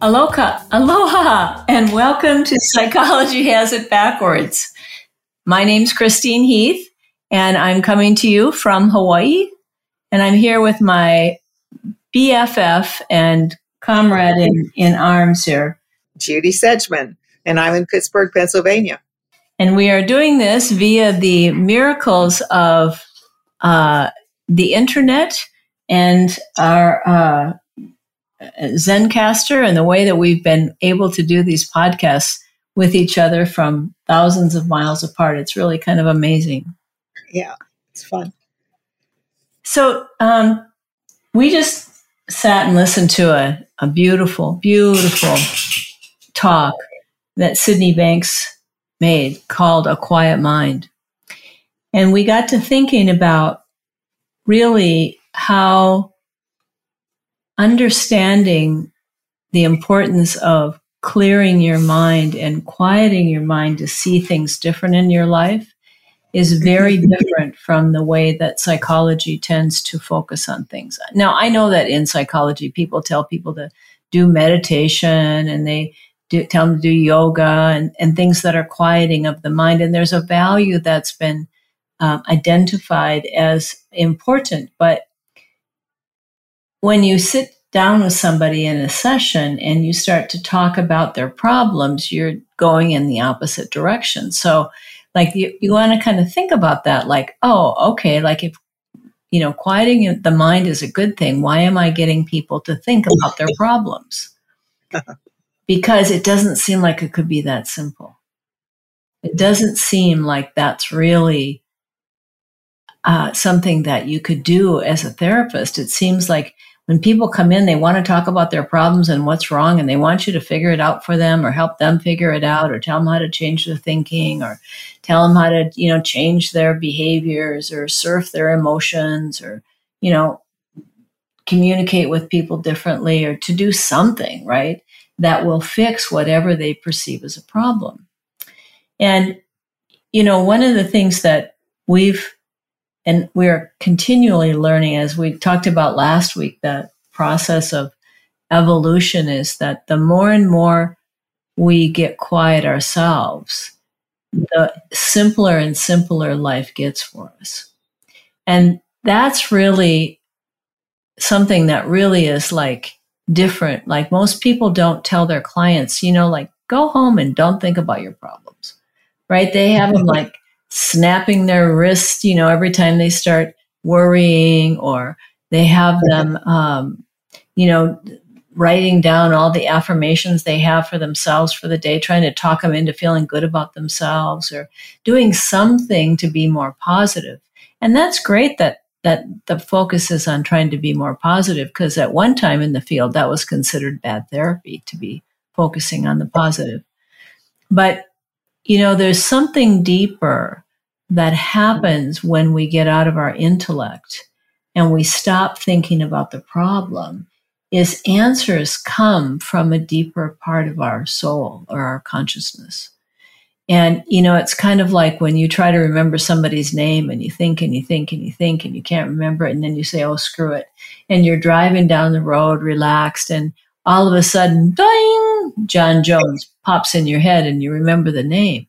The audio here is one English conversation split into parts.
Aloha, aloha, and welcome to Psychology Has It Backwards. My name's Christine Heath, and I'm coming to you from Hawaii, and I'm here with my BFF and comrade in, in arms here, Judy Sedgeman, and I'm in Pittsburgh, Pennsylvania. And we are doing this via the miracles of uh, the internet and our uh, Zencastr and the way that we've been able to do these podcasts with each other from thousands of miles apart. It's really kind of amazing. Yeah, it's fun. So um, we just sat and listened to a, a beautiful, beautiful talk that Sydney Banks made called A Quiet Mind. And we got to thinking about really how understanding the importance of clearing your mind and quieting your mind to see things different in your life is very different from the way that psychology tends to focus on things. Now, I know that in psychology, people tell people to do meditation and they do, tell them to do yoga and, and things that are quieting of the mind. And there's a value that's been um, identified as important. But when you sit down with somebody in a session and you start to talk about their problems, you're going in the opposite direction. So, like, you, you want to kind of think about that, like, oh, okay, like if, you know, quieting the mind is a good thing, why am I getting people to think about their problems? because it doesn't seem like it could be that simple. It doesn't seem like that's really uh, something that you could do as a therapist. It seems like when people come in, they want to talk about their problems and what's wrong, and they want you to figure it out for them or help them figure it out or tell them how to change their thinking or tell them how to, you know, change their behaviors or surf their emotions or, you know, communicate with people differently or to do something, right, that will fix whatever they perceive as a problem. And, you know, one of the things that we've and we're continually learning, as we talked about last week, that process of evolution is that the more and more we get quiet ourselves, the simpler and simpler life gets for us. And that's really something that really is like different. Like most people don't tell their clients, you know, like go home and don't think about your problems, right? They have them like snapping their wrist, you know, every time they start worrying, or they have them, um, you know, writing down all the affirmations they have for themselves for the day, trying to talk them into feeling good about themselves, or doing something to be more positive. And that's great that that the focus is on trying to be more positive because at one time in the field that was considered bad therapy to be focusing on the positive. But you know, there's something deeper that happens when we get out of our intellect and we stop thinking about the problem is answers come from a deeper part of our soul or our consciousness. And, you know, it's kind of like when you try to remember somebody's name and you think and you think and you think and you can't remember it. And then you say, oh, screw it. And you're driving down the road relaxed and all of a sudden, ding, John Jones pops in your head and you remember the name.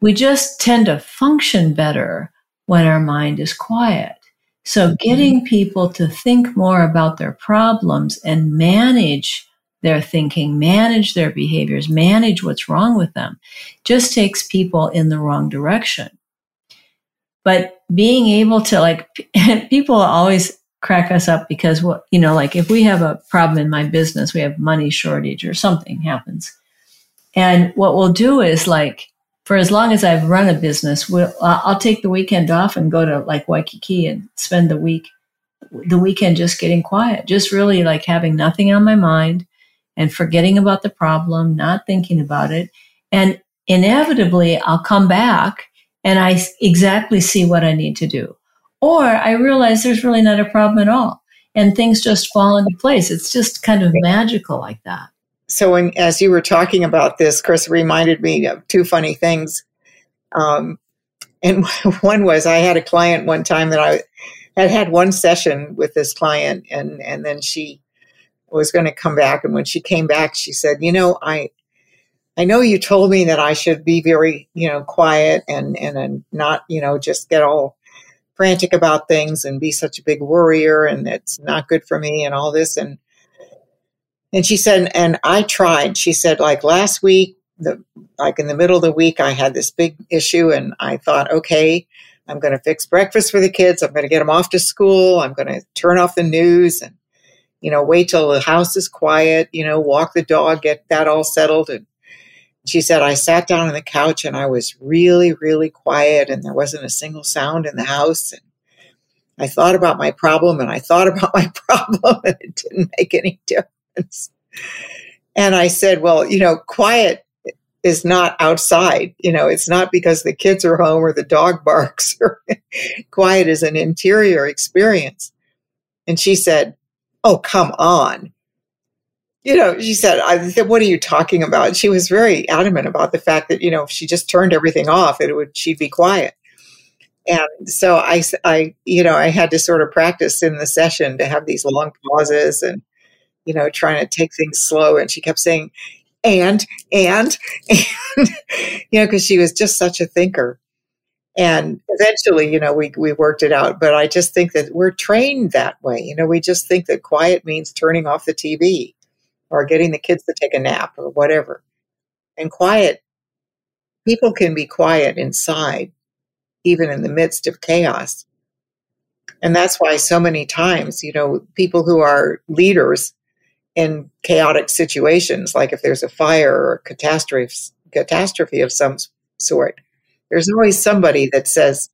We just tend to function better when our mind is quiet. So mm-hmm. getting people to think more about their problems and manage their thinking, manage their behaviors, manage what's wrong with them just takes people in the wrong direction. But being able to like, people always crack us up because what you know like if we have a problem in my business we have money shortage or something happens and what we'll do is like for as long as i've run a business we'll, i'll take the weekend off and go to like waikiki and spend the week the weekend just getting quiet just really like having nothing on my mind and forgetting about the problem not thinking about it and inevitably I'll come back and I exactly see what I need to do. Or I realize there's really not a problem at all and things just fall into place. It's just kind of magical like that. So, when, as you were talking about this, Chris reminded me of two funny things. Um, and one was I had a client one time that I had had one session with this client, and and then she was going to come back. And when she came back, she said, "You know, I I know you told me that I should be very, you know, quiet and and, and not, you know, just get all frantic about things and be such a big worrier and it's not good for me and all this and and she said and I tried. She said like last week the like in the middle of the week I had this big issue and I thought okay, I'm going to fix breakfast for the kids. I'm going to get them off to school. I'm going to turn off the news and you know, wait till the house is quiet, you know, walk the dog, get that all settled and she said, I sat down on the couch and I was really, really quiet and there wasn't a single sound in the house. And I thought about my problem and I thought about my problem and it didn't make any difference. And I said, well, you know, quiet is not outside. You know, it's not because the kids are home or the dog barks. quiet is an interior experience. And she said, oh, come on you know, she said, I said, what are you talking about? She was very adamant about the fact that, you know, if she just turned everything off, it would, she'd be quiet. And so I, I, you know, I had to sort of practice in the session to have these long pauses and, you know, trying to take things slow. And she kept saying, and, and, and, you know, because she was just such a thinker. And eventually, you know, we, we worked it out. But I just think that we're trained that way. You know, we just think that quiet means turning off the TV or getting the kids to take a nap or whatever. And quiet, people can be quiet inside, even in the midst of chaos. And that's why so many times, you know, people who are leaders in chaotic situations, like if there's a fire or a catastrophe, catastrophe of some sort, there's always somebody that says,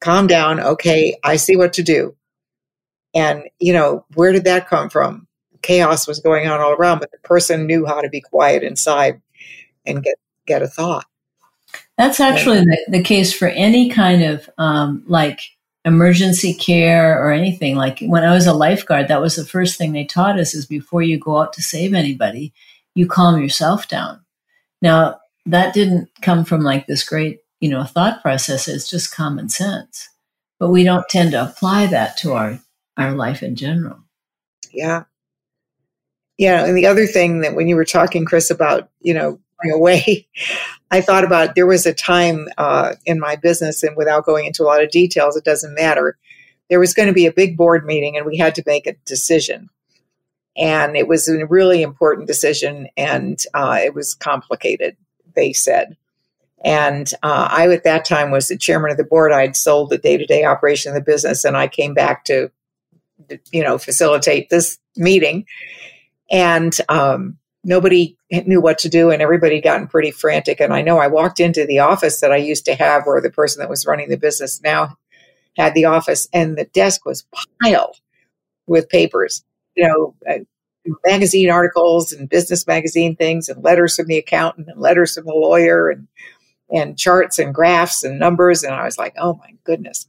calm down. Okay. I see what to do. And, you know, where did that come from? chaos was going on all around, but the person knew how to be quiet inside and get get a thought. That's actually the, the case for any kind of um, like emergency care or anything. Like when I was a lifeguard, that was the first thing they taught us is before you go out to save anybody, you calm yourself down. Now that didn't come from like this great, you know, thought process. It's just common sense, but we don't tend to apply that to our our life in general. Yeah, yeah, and the other thing that when you were talking, Chris, about you know away, I thought about there was a time uh, in my business, and without going into a lot of details, it doesn't matter. There was going to be a big board meeting, and we had to make a decision, and it was a really important decision, and uh, it was complicated. They said. And uh, I, at that time, was the chairman of the board. I'd sold the day to day operation of the business, and I came back to, you know, facilitate this meeting and um, nobody knew what to do and everybody gotten pretty frantic. And i know i walked into the office that i used to have where the person that was running the business now had the office and the desk was piled with papers you know uh, magazine articles and business magazine things and letters from the accountant and letters from the lawyer and and charts and graphs and numbers. And i was like oh my goodness.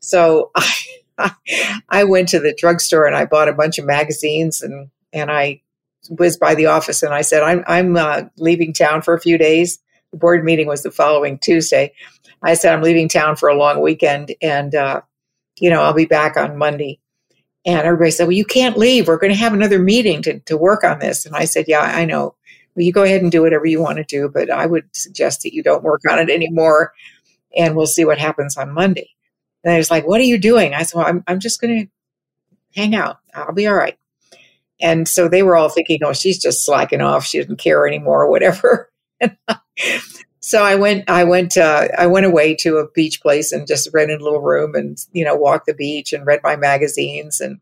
So i i went to the drugstore and i bought a bunch of magazines and and I was by the office and I said, I'm, I'm uh, leaving town for a few days. The board meeting was the following Tuesday. I said, I'm leaving town for a long weekend and, uh, you know, I'll be back on Monday. And everybody said, Well, you can't leave. We're going to have another meeting to, to work on this. And I said, Yeah, I know. Well, you go ahead and do whatever you want to do, but I would suggest that you don't work on it anymore and we'll see what happens on Monday. And I was like, What are you doing? I said, Well, I'm, I'm just going to hang out. I'll be all right. And so they were all thinking, oh, she's just slacking off. She doesn't care anymore or whatever. so I went, I went, uh, I went away to a beach place and just rented a little room and, you know, walked the beach and read my magazines. And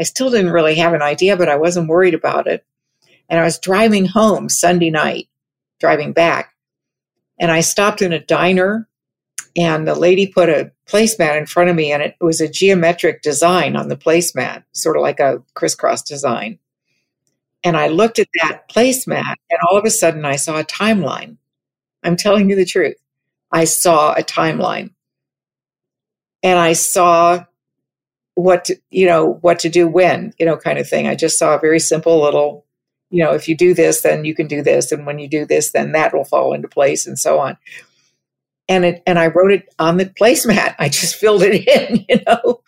I still didn't really have an idea, but I wasn't worried about it. And I was driving home Sunday night, driving back. And I stopped in a diner and the lady put a placemat in front of me and it was a geometric design on the placemat, sort of like a crisscross design. And I looked at that placemat and all of a sudden I saw a timeline I'm telling you the truth. I saw a timeline and I saw what to, you know what to do when you know kind of thing i just saw a very simple little you know if you do this then you can do this and when you do this then that will fall into place and so on and it and i wrote it on the placemat. I just filled it in you know?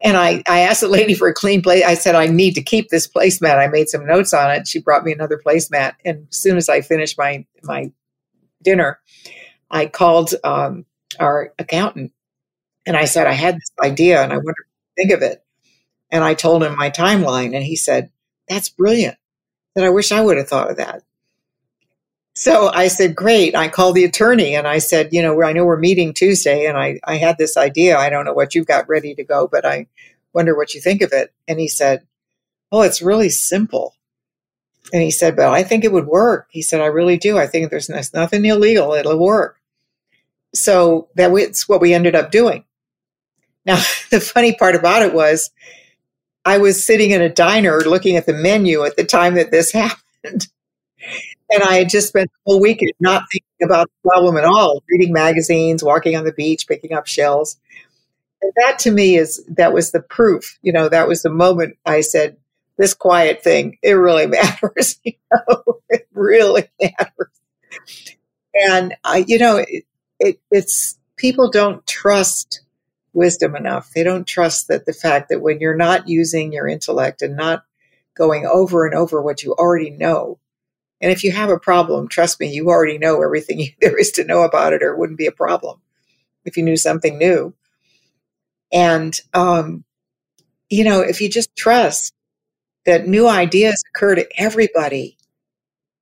And i i asked the lady for a clean plate. I said i need to keep this placemat. I made some notes on it. She brought me another placemat. And as soon as i finished my my dinner i called um, our accountant. And I said, I had this idea and I wonder think of it. And I told him my timeline, and he said, That's brilliant. That I wish I would have thought of that. So I said, Great. I called the attorney and I said, You know, I know we're meeting Tuesday, and I, I had this idea. I don't know what you've got ready to go, but I wonder what you think of it. And he said, Oh, it's really simple. And he said, But I think it would work. He said, I really do. I think there's nothing illegal. It'll work. So that's what we ended up doing. Now, the funny part about it was I was sitting in a diner looking at the menu at the time that this happened. And I had just spent the whole weekend not thinking about the problem at all, reading magazines, walking on the beach, picking up shells. And that to me is that was the proof. You know, that was the moment I said, this quiet thing, it really matters. You know, it really matters. And I, you know, it, it, it's people don't trust wisdom enough. They don't trust that the fact that when you're not using your intellect and not going over and over what you already know, and if you have a problem, trust me, you already know everything there is to know about it, or it wouldn't be a problem if you knew something new. And, um, you know, if you just trust that new ideas occur to everybody,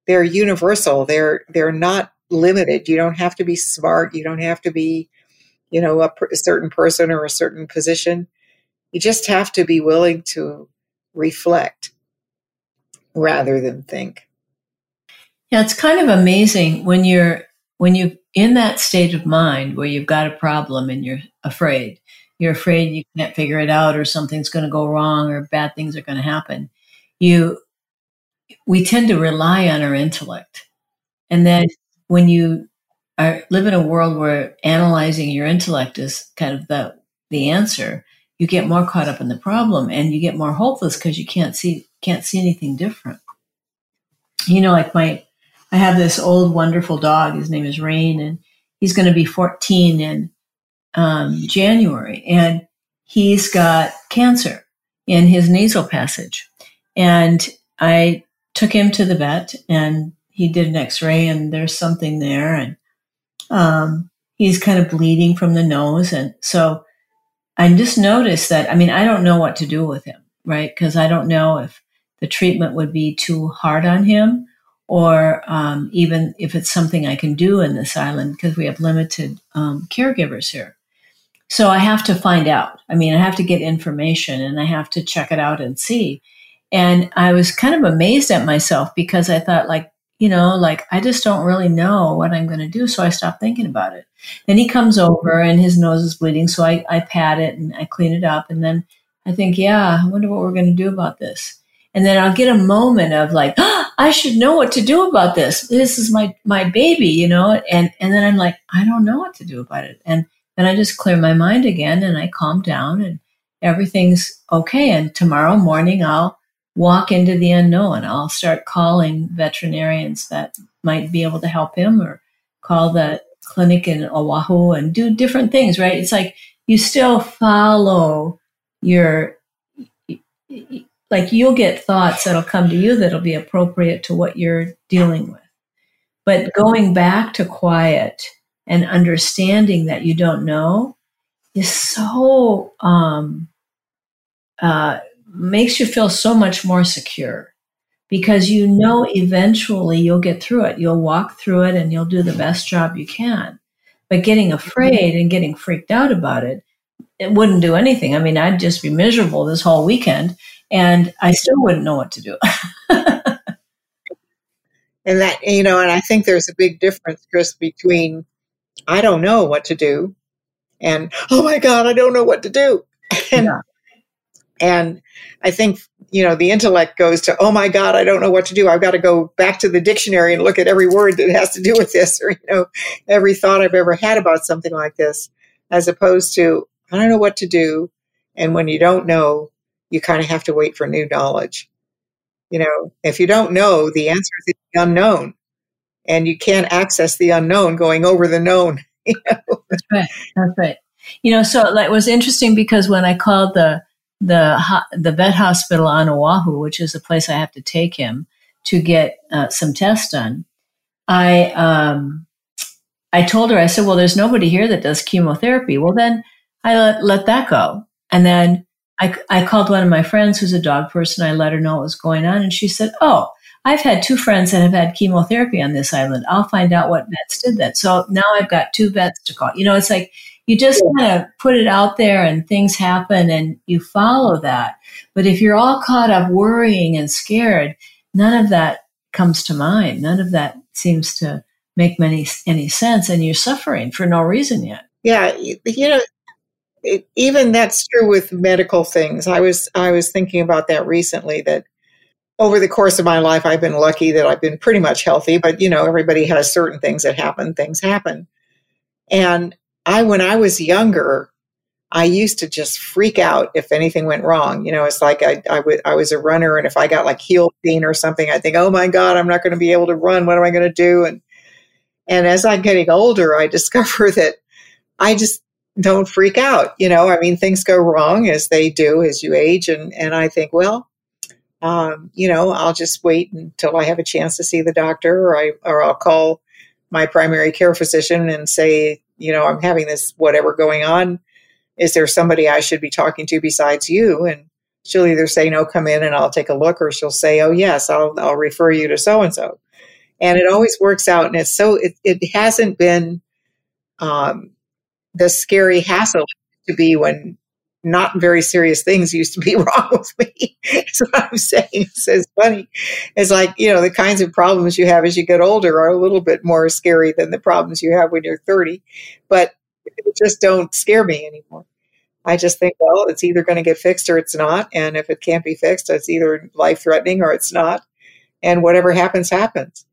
they're universal. They're they're not limited. You don't have to be smart. You don't have to be you know, a, a certain person or a certain position. You just have to be willing to reflect rather than think. Yeah, it's kind of amazing when you're when you're in that state of mind where you've got a problem and you're afraid. You're afraid you can't figure it out or something's going to go wrong or bad things are going to happen. You we tend to rely on our intellect. And then when you are, live in a world where analyzing your intellect is kind of the the answer, you get more caught up in the problem and you get more hopeless because you can't see can't see anything different. You know, like my I have this old wonderful dog. His name is Rain, and he's going to be 14 in um, January, and he's got cancer in his nasal passage. And I took him to the vet, and he did an X-ray, and there's something there, and um, he's kind of bleeding from the nose. And so I just noticed that, I mean, I don't know what to do with him, right? Because I don't know if the treatment would be too hard on him or um, even if it's something I can do in this island because we have limited um, caregivers here. So I have to find out. I mean, I have to get information and I have to check it out and see. And I was kind of amazed at myself because I thought, like, you know, like I just don't really know what I'm going to do. So I stopped thinking about it. Then he comes over and his nose is bleeding. So I, I pat it and I clean it up. And then I think, yeah, I wonder what we're going to do about this. And then I'll get a moment of like, oh, I should know what to do about this. This is my, my baby, you know? And, and then I'm like, I don't know what to do about it. And then I just clear my mind again and I calm down and everything's okay. And tomorrow morning I'll walk into the unknown. I'll start calling veterinarians that might be able to help him or call the clinic in Oahu and do different things, right? It's like you still follow your, like you'll get thoughts that'll come to you that'll be appropriate to what you're dealing with. But going back to quiet and understanding that you don't know is so um, uh, makes you feel so much more secure because you know eventually you'll get through it. You'll walk through it and you'll do the best job you can. But getting afraid and getting freaked out about it, it wouldn't do anything. I mean, I'd just be miserable this whole weekend and I still wouldn't know what to do. and that, you know, and I think there's a big difference, Chris, between I don't know what to do and, oh my God, I don't know what to do. And, yeah And I think, you know, the intellect goes to, oh my God, I don't know what to do. I've got to go back to the dictionary and look at every word that has to do with this or, you know, every thought I've ever had about something like this, as opposed to, I don't know what to do. And when you don't know, you kind of have to wait for new knowledge. You know, if you don't know, the answer is the unknown. And you can't access the unknown going over the known. You know? That's right. That's right. You know, so it was interesting because when I called the the the vet hospital on Oahu, which is the place I have to take him to get uh, some tests done, I um, I told her I said, "Well, there's nobody here that does chemotherapy." Well, then I let, let that go, and then I I called one of my friends who's a dog person. I let her know what was going on, and she said, "Oh, I've had two friends that have had chemotherapy on this island. I'll find out what vets did that." So now I've got two vets to call. You know, it's like you just yeah. kind of put it out there and things happen and you follow that. But if you're all caught up worrying and scared, none of that comes to mind. None of that seems to make many any sense and you're suffering for no reason yet. Yeah, you know, it, even that's true with medical things. I was I was thinking about that recently that over the course of my life I've been lucky that I've been pretty much healthy, but you know, everybody has certain things that happen, things happen. And I, when I was younger, I used to just freak out if anything went wrong. You know, it's like I, I, w- I was a runner, and if I got like heel pain or something, I think, oh my God, I'm not going to be able to run. What am I going to do? And and as I'm getting older, I discover that I just don't freak out. You know, I mean, things go wrong as they do as you age, and and I think, well, um, you know, I'll just wait until I have a chance to see the doctor, or I or I'll call my primary care physician and say, you know, I'm having this whatever going on. Is there somebody I should be talking to besides you? And she'll either say, no, come in and I'll take a look, or she'll say, oh, yes, I'll, I'll refer you to so and so. And it always works out. And it's so, it, it hasn't been um, the scary hassle to be when not very serious things used to be wrong with me. That's what I'm saying. It's so funny. It's like, you know, the kinds of problems you have as you get older are a little bit more scary than the problems you have when you're 30, but it just don't scare me anymore. I just think, well, it's either going to get fixed or it's not. And if it can't be fixed, it's either life threatening or it's not. And whatever happens, happens.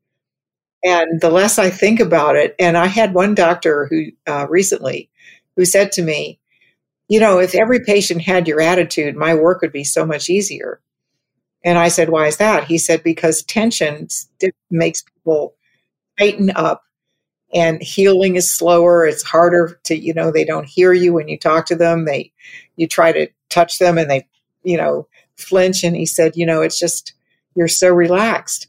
And the less I think about it, and I had one doctor who uh, recently who said to me, you know, if every patient had your attitude, my work would be so much easier. And I said, why is that? He said, because tension makes people tighten up and healing is slower. It's harder to, you know, they don't hear you when you talk to them. They, you try to touch them and they, you know, flinch. And he said, you know, it's just, you're so relaxed.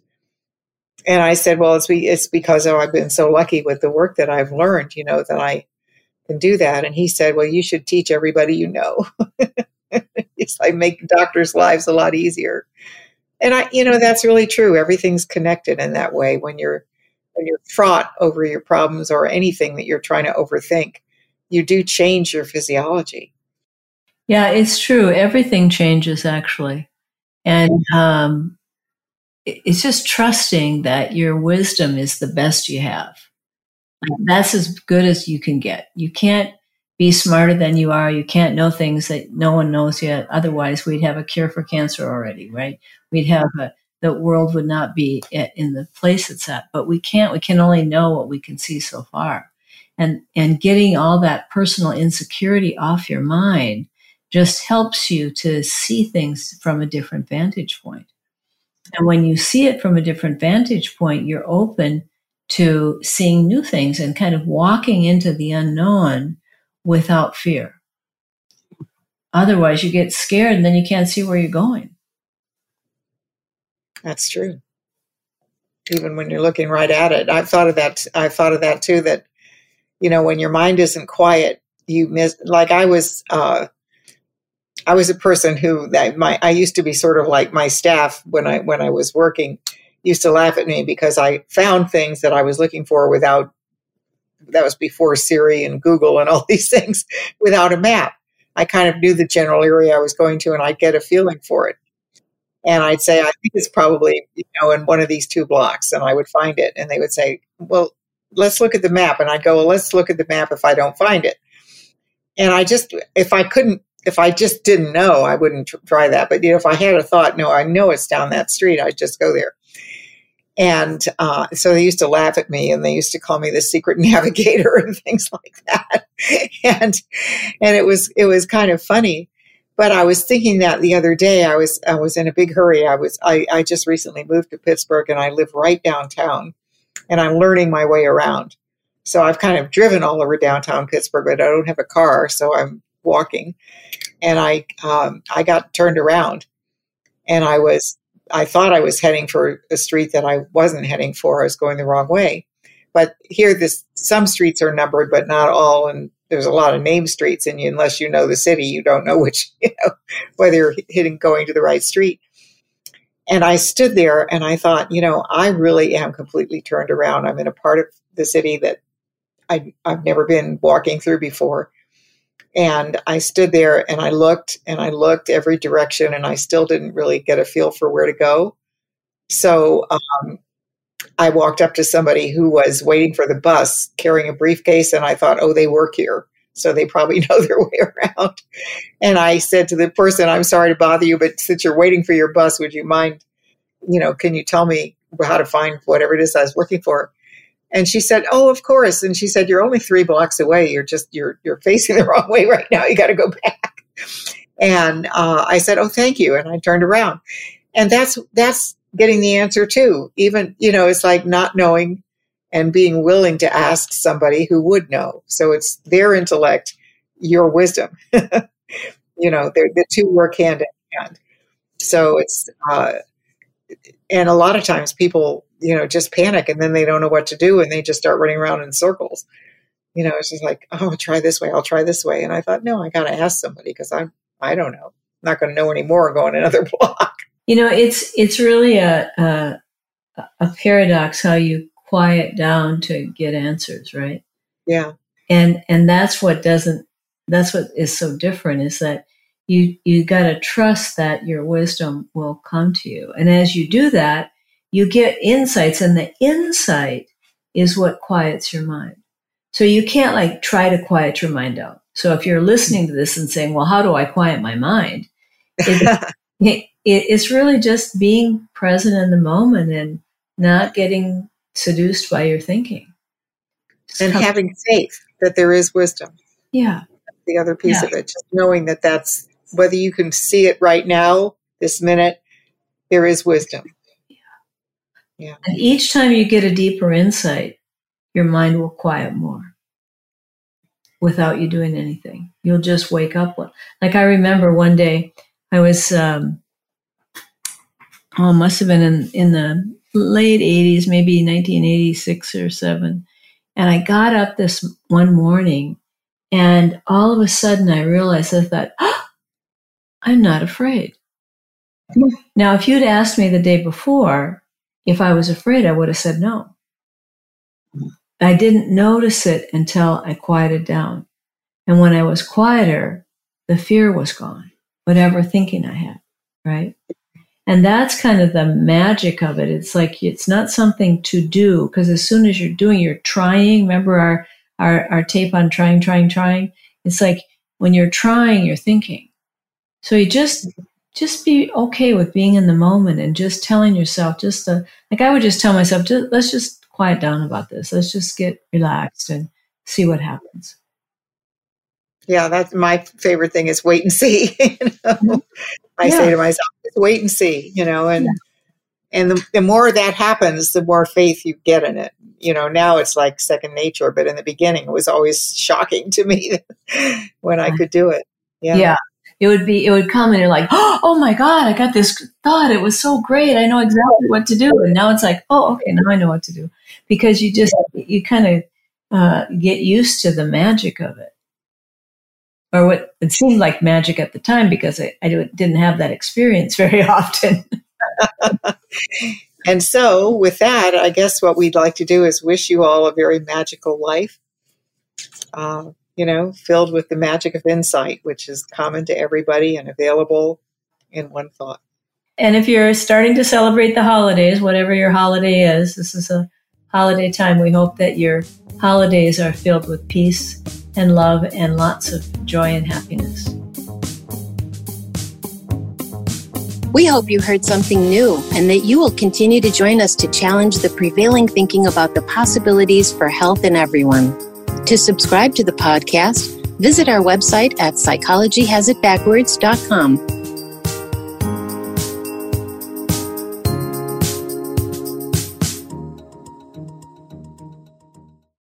And I said, well, it's, it's because I've been so lucky with the work that I've learned, you know, that I, can do that. And he said, Well, you should teach everybody you know. it's like make doctors' lives a lot easier. And I, you know, that's really true. Everything's connected in that way when you're when you're fraught over your problems or anything that you're trying to overthink, you do change your physiology. Yeah, it's true. Everything changes actually. And um, it's just trusting that your wisdom is the best you have. That's as good as you can get. You can't be smarter than you are. You can't know things that no one knows yet. Otherwise, we'd have a cure for cancer already, right? We'd have a, the world would not be in the place it's at. But we can't. We can only know what we can see so far, and and getting all that personal insecurity off your mind just helps you to see things from a different vantage point. And when you see it from a different vantage point, you're open to seeing new things and kind of walking into the unknown without fear. Otherwise, you get scared and then you can't see where you're going. That's true. Even when you're looking right at it, I've thought of that. I've thought of that too. That you know, when your mind isn't quiet, you miss. Like I was, uh, I was a person who that my I used to be sort of like my staff when I when I was working used to laugh at me because I found things that I was looking for without, that was before Siri and Google and all these things, without a map. I kind of knew the general area I was going to and I'd get a feeling for it. And I'd say, I think it's probably, you know, in one of these two blocks. And I would find it. And they would say, well, let's look at the map. And I'd go, well, let's look at the map if I don't find it. And I just, if I couldn't if I just didn't know, I wouldn't try that. But you know, if I had a thought, no, I know it's down that street, I'd just go there. And uh, so they used to laugh at me, and they used to call me the secret navigator and things like that. and and it was it was kind of funny. But I was thinking that the other day. I was I was in a big hurry. I was I, I just recently moved to Pittsburgh, and I live right downtown, and I'm learning my way around. So I've kind of driven all over downtown Pittsburgh, but I don't have a car, so I'm walking. And I um, I got turned around, and I was I thought I was heading for a street that I wasn't heading for. I was going the wrong way. But here, this some streets are numbered, but not all, and there's a lot of name streets. And you, unless you know the city, you don't know which, you know, whether you're hitting going to the right street. And I stood there and I thought, you know, I really am completely turned around. I'm in a part of the city that I, I've never been walking through before. And I stood there and I looked and I looked every direction and I still didn't really get a feel for where to go. So um, I walked up to somebody who was waiting for the bus carrying a briefcase and I thought, oh, they work here. So they probably know their way around. And I said to the person, I'm sorry to bother you, but since you're waiting for your bus, would you mind, you know, can you tell me how to find whatever it is I was looking for? And she said, "Oh, of course." And she said, "You're only three blocks away. You're just you're you're facing the wrong way right now. You got to go back." And uh, I said, "Oh, thank you." And I turned around, and that's that's getting the answer too. Even you know, it's like not knowing and being willing to ask somebody who would know. So it's their intellect, your wisdom. you know, the two work hand in hand. So it's uh, and a lot of times people you know, just panic and then they don't know what to do and they just start running around in circles. You know, it's just like, oh, I'll try this way, I'll try this way. And I thought, no, I got to ask somebody because I'm, I don't know. I'm not going to know anymore going another block. You know, it's, it's really a, a, a paradox how you quiet down to get answers, right? Yeah. And, and that's what doesn't, that's what is so different is that you, you got to trust that your wisdom will come to you. And as you do that, you get insights and the insight is what quiets your mind. So you can't like try to quiet your mind out. So if you're listening to this and saying, well, how do I quiet my mind? It, it, it's really just being present in the moment and not getting seduced by your thinking. And having faith that there is wisdom. Yeah. The other piece yeah. of it, just knowing that that's whether you can see it right now, this minute, there is wisdom. Yeah. And each time you get a deeper insight, your mind will quiet more without you doing anything. You'll just wake up. Like I remember one day I was, um, oh, must have been in, in the late 80s, maybe 1986 or 7. And I got up this one morning and all of a sudden I realized I thought, oh, I'm not afraid. Now, if you'd asked me the day before, if I was afraid, I would have said no. I didn't notice it until I quieted down. And when I was quieter, the fear was gone, whatever thinking I had, right? And that's kind of the magic of it. It's like it's not something to do because as soon as you're doing, you're trying. Remember our, our, our tape on trying, trying, trying? It's like when you're trying, you're thinking. So you just just be okay with being in the moment and just telling yourself just to, like I would just tell myself, just, let's just quiet down about this. Let's just get relaxed and see what happens. Yeah, that's my favorite thing is wait and see. you know? Mm-hmm. I yeah. say to myself, wait and see, you know, and yeah. and the, the more that happens, the more faith you get in it. You know, now it's like second nature, but in the beginning, it was always shocking to me when I could do it. Yeah. Yeah it would be it would come and you're like oh my god i got this thought. It was so great. I know exactly what to do. And now it's like oh okay now i know what to do. Because you just you kind of uh, get used to the magic of it. Or what it seemed like magic at the time because i, I didn't have that experience very often. And so with that i guess what we'd like to do is wish you all a very magical life. Uh, you know, filled with the magic of insight, which is common to everybody and available in one thought. And if you're starting to celebrate the holidays, whatever your holiday is, this is a holiday time. We hope that your holidays are filled with peace and love and lots of joy and happiness. We hope you heard something new and that you will continue to join us to challenge the prevailing thinking about the possibilities for health in everyone. To subscribe to the podcast, visit our website at psychologyhasitbackwards.com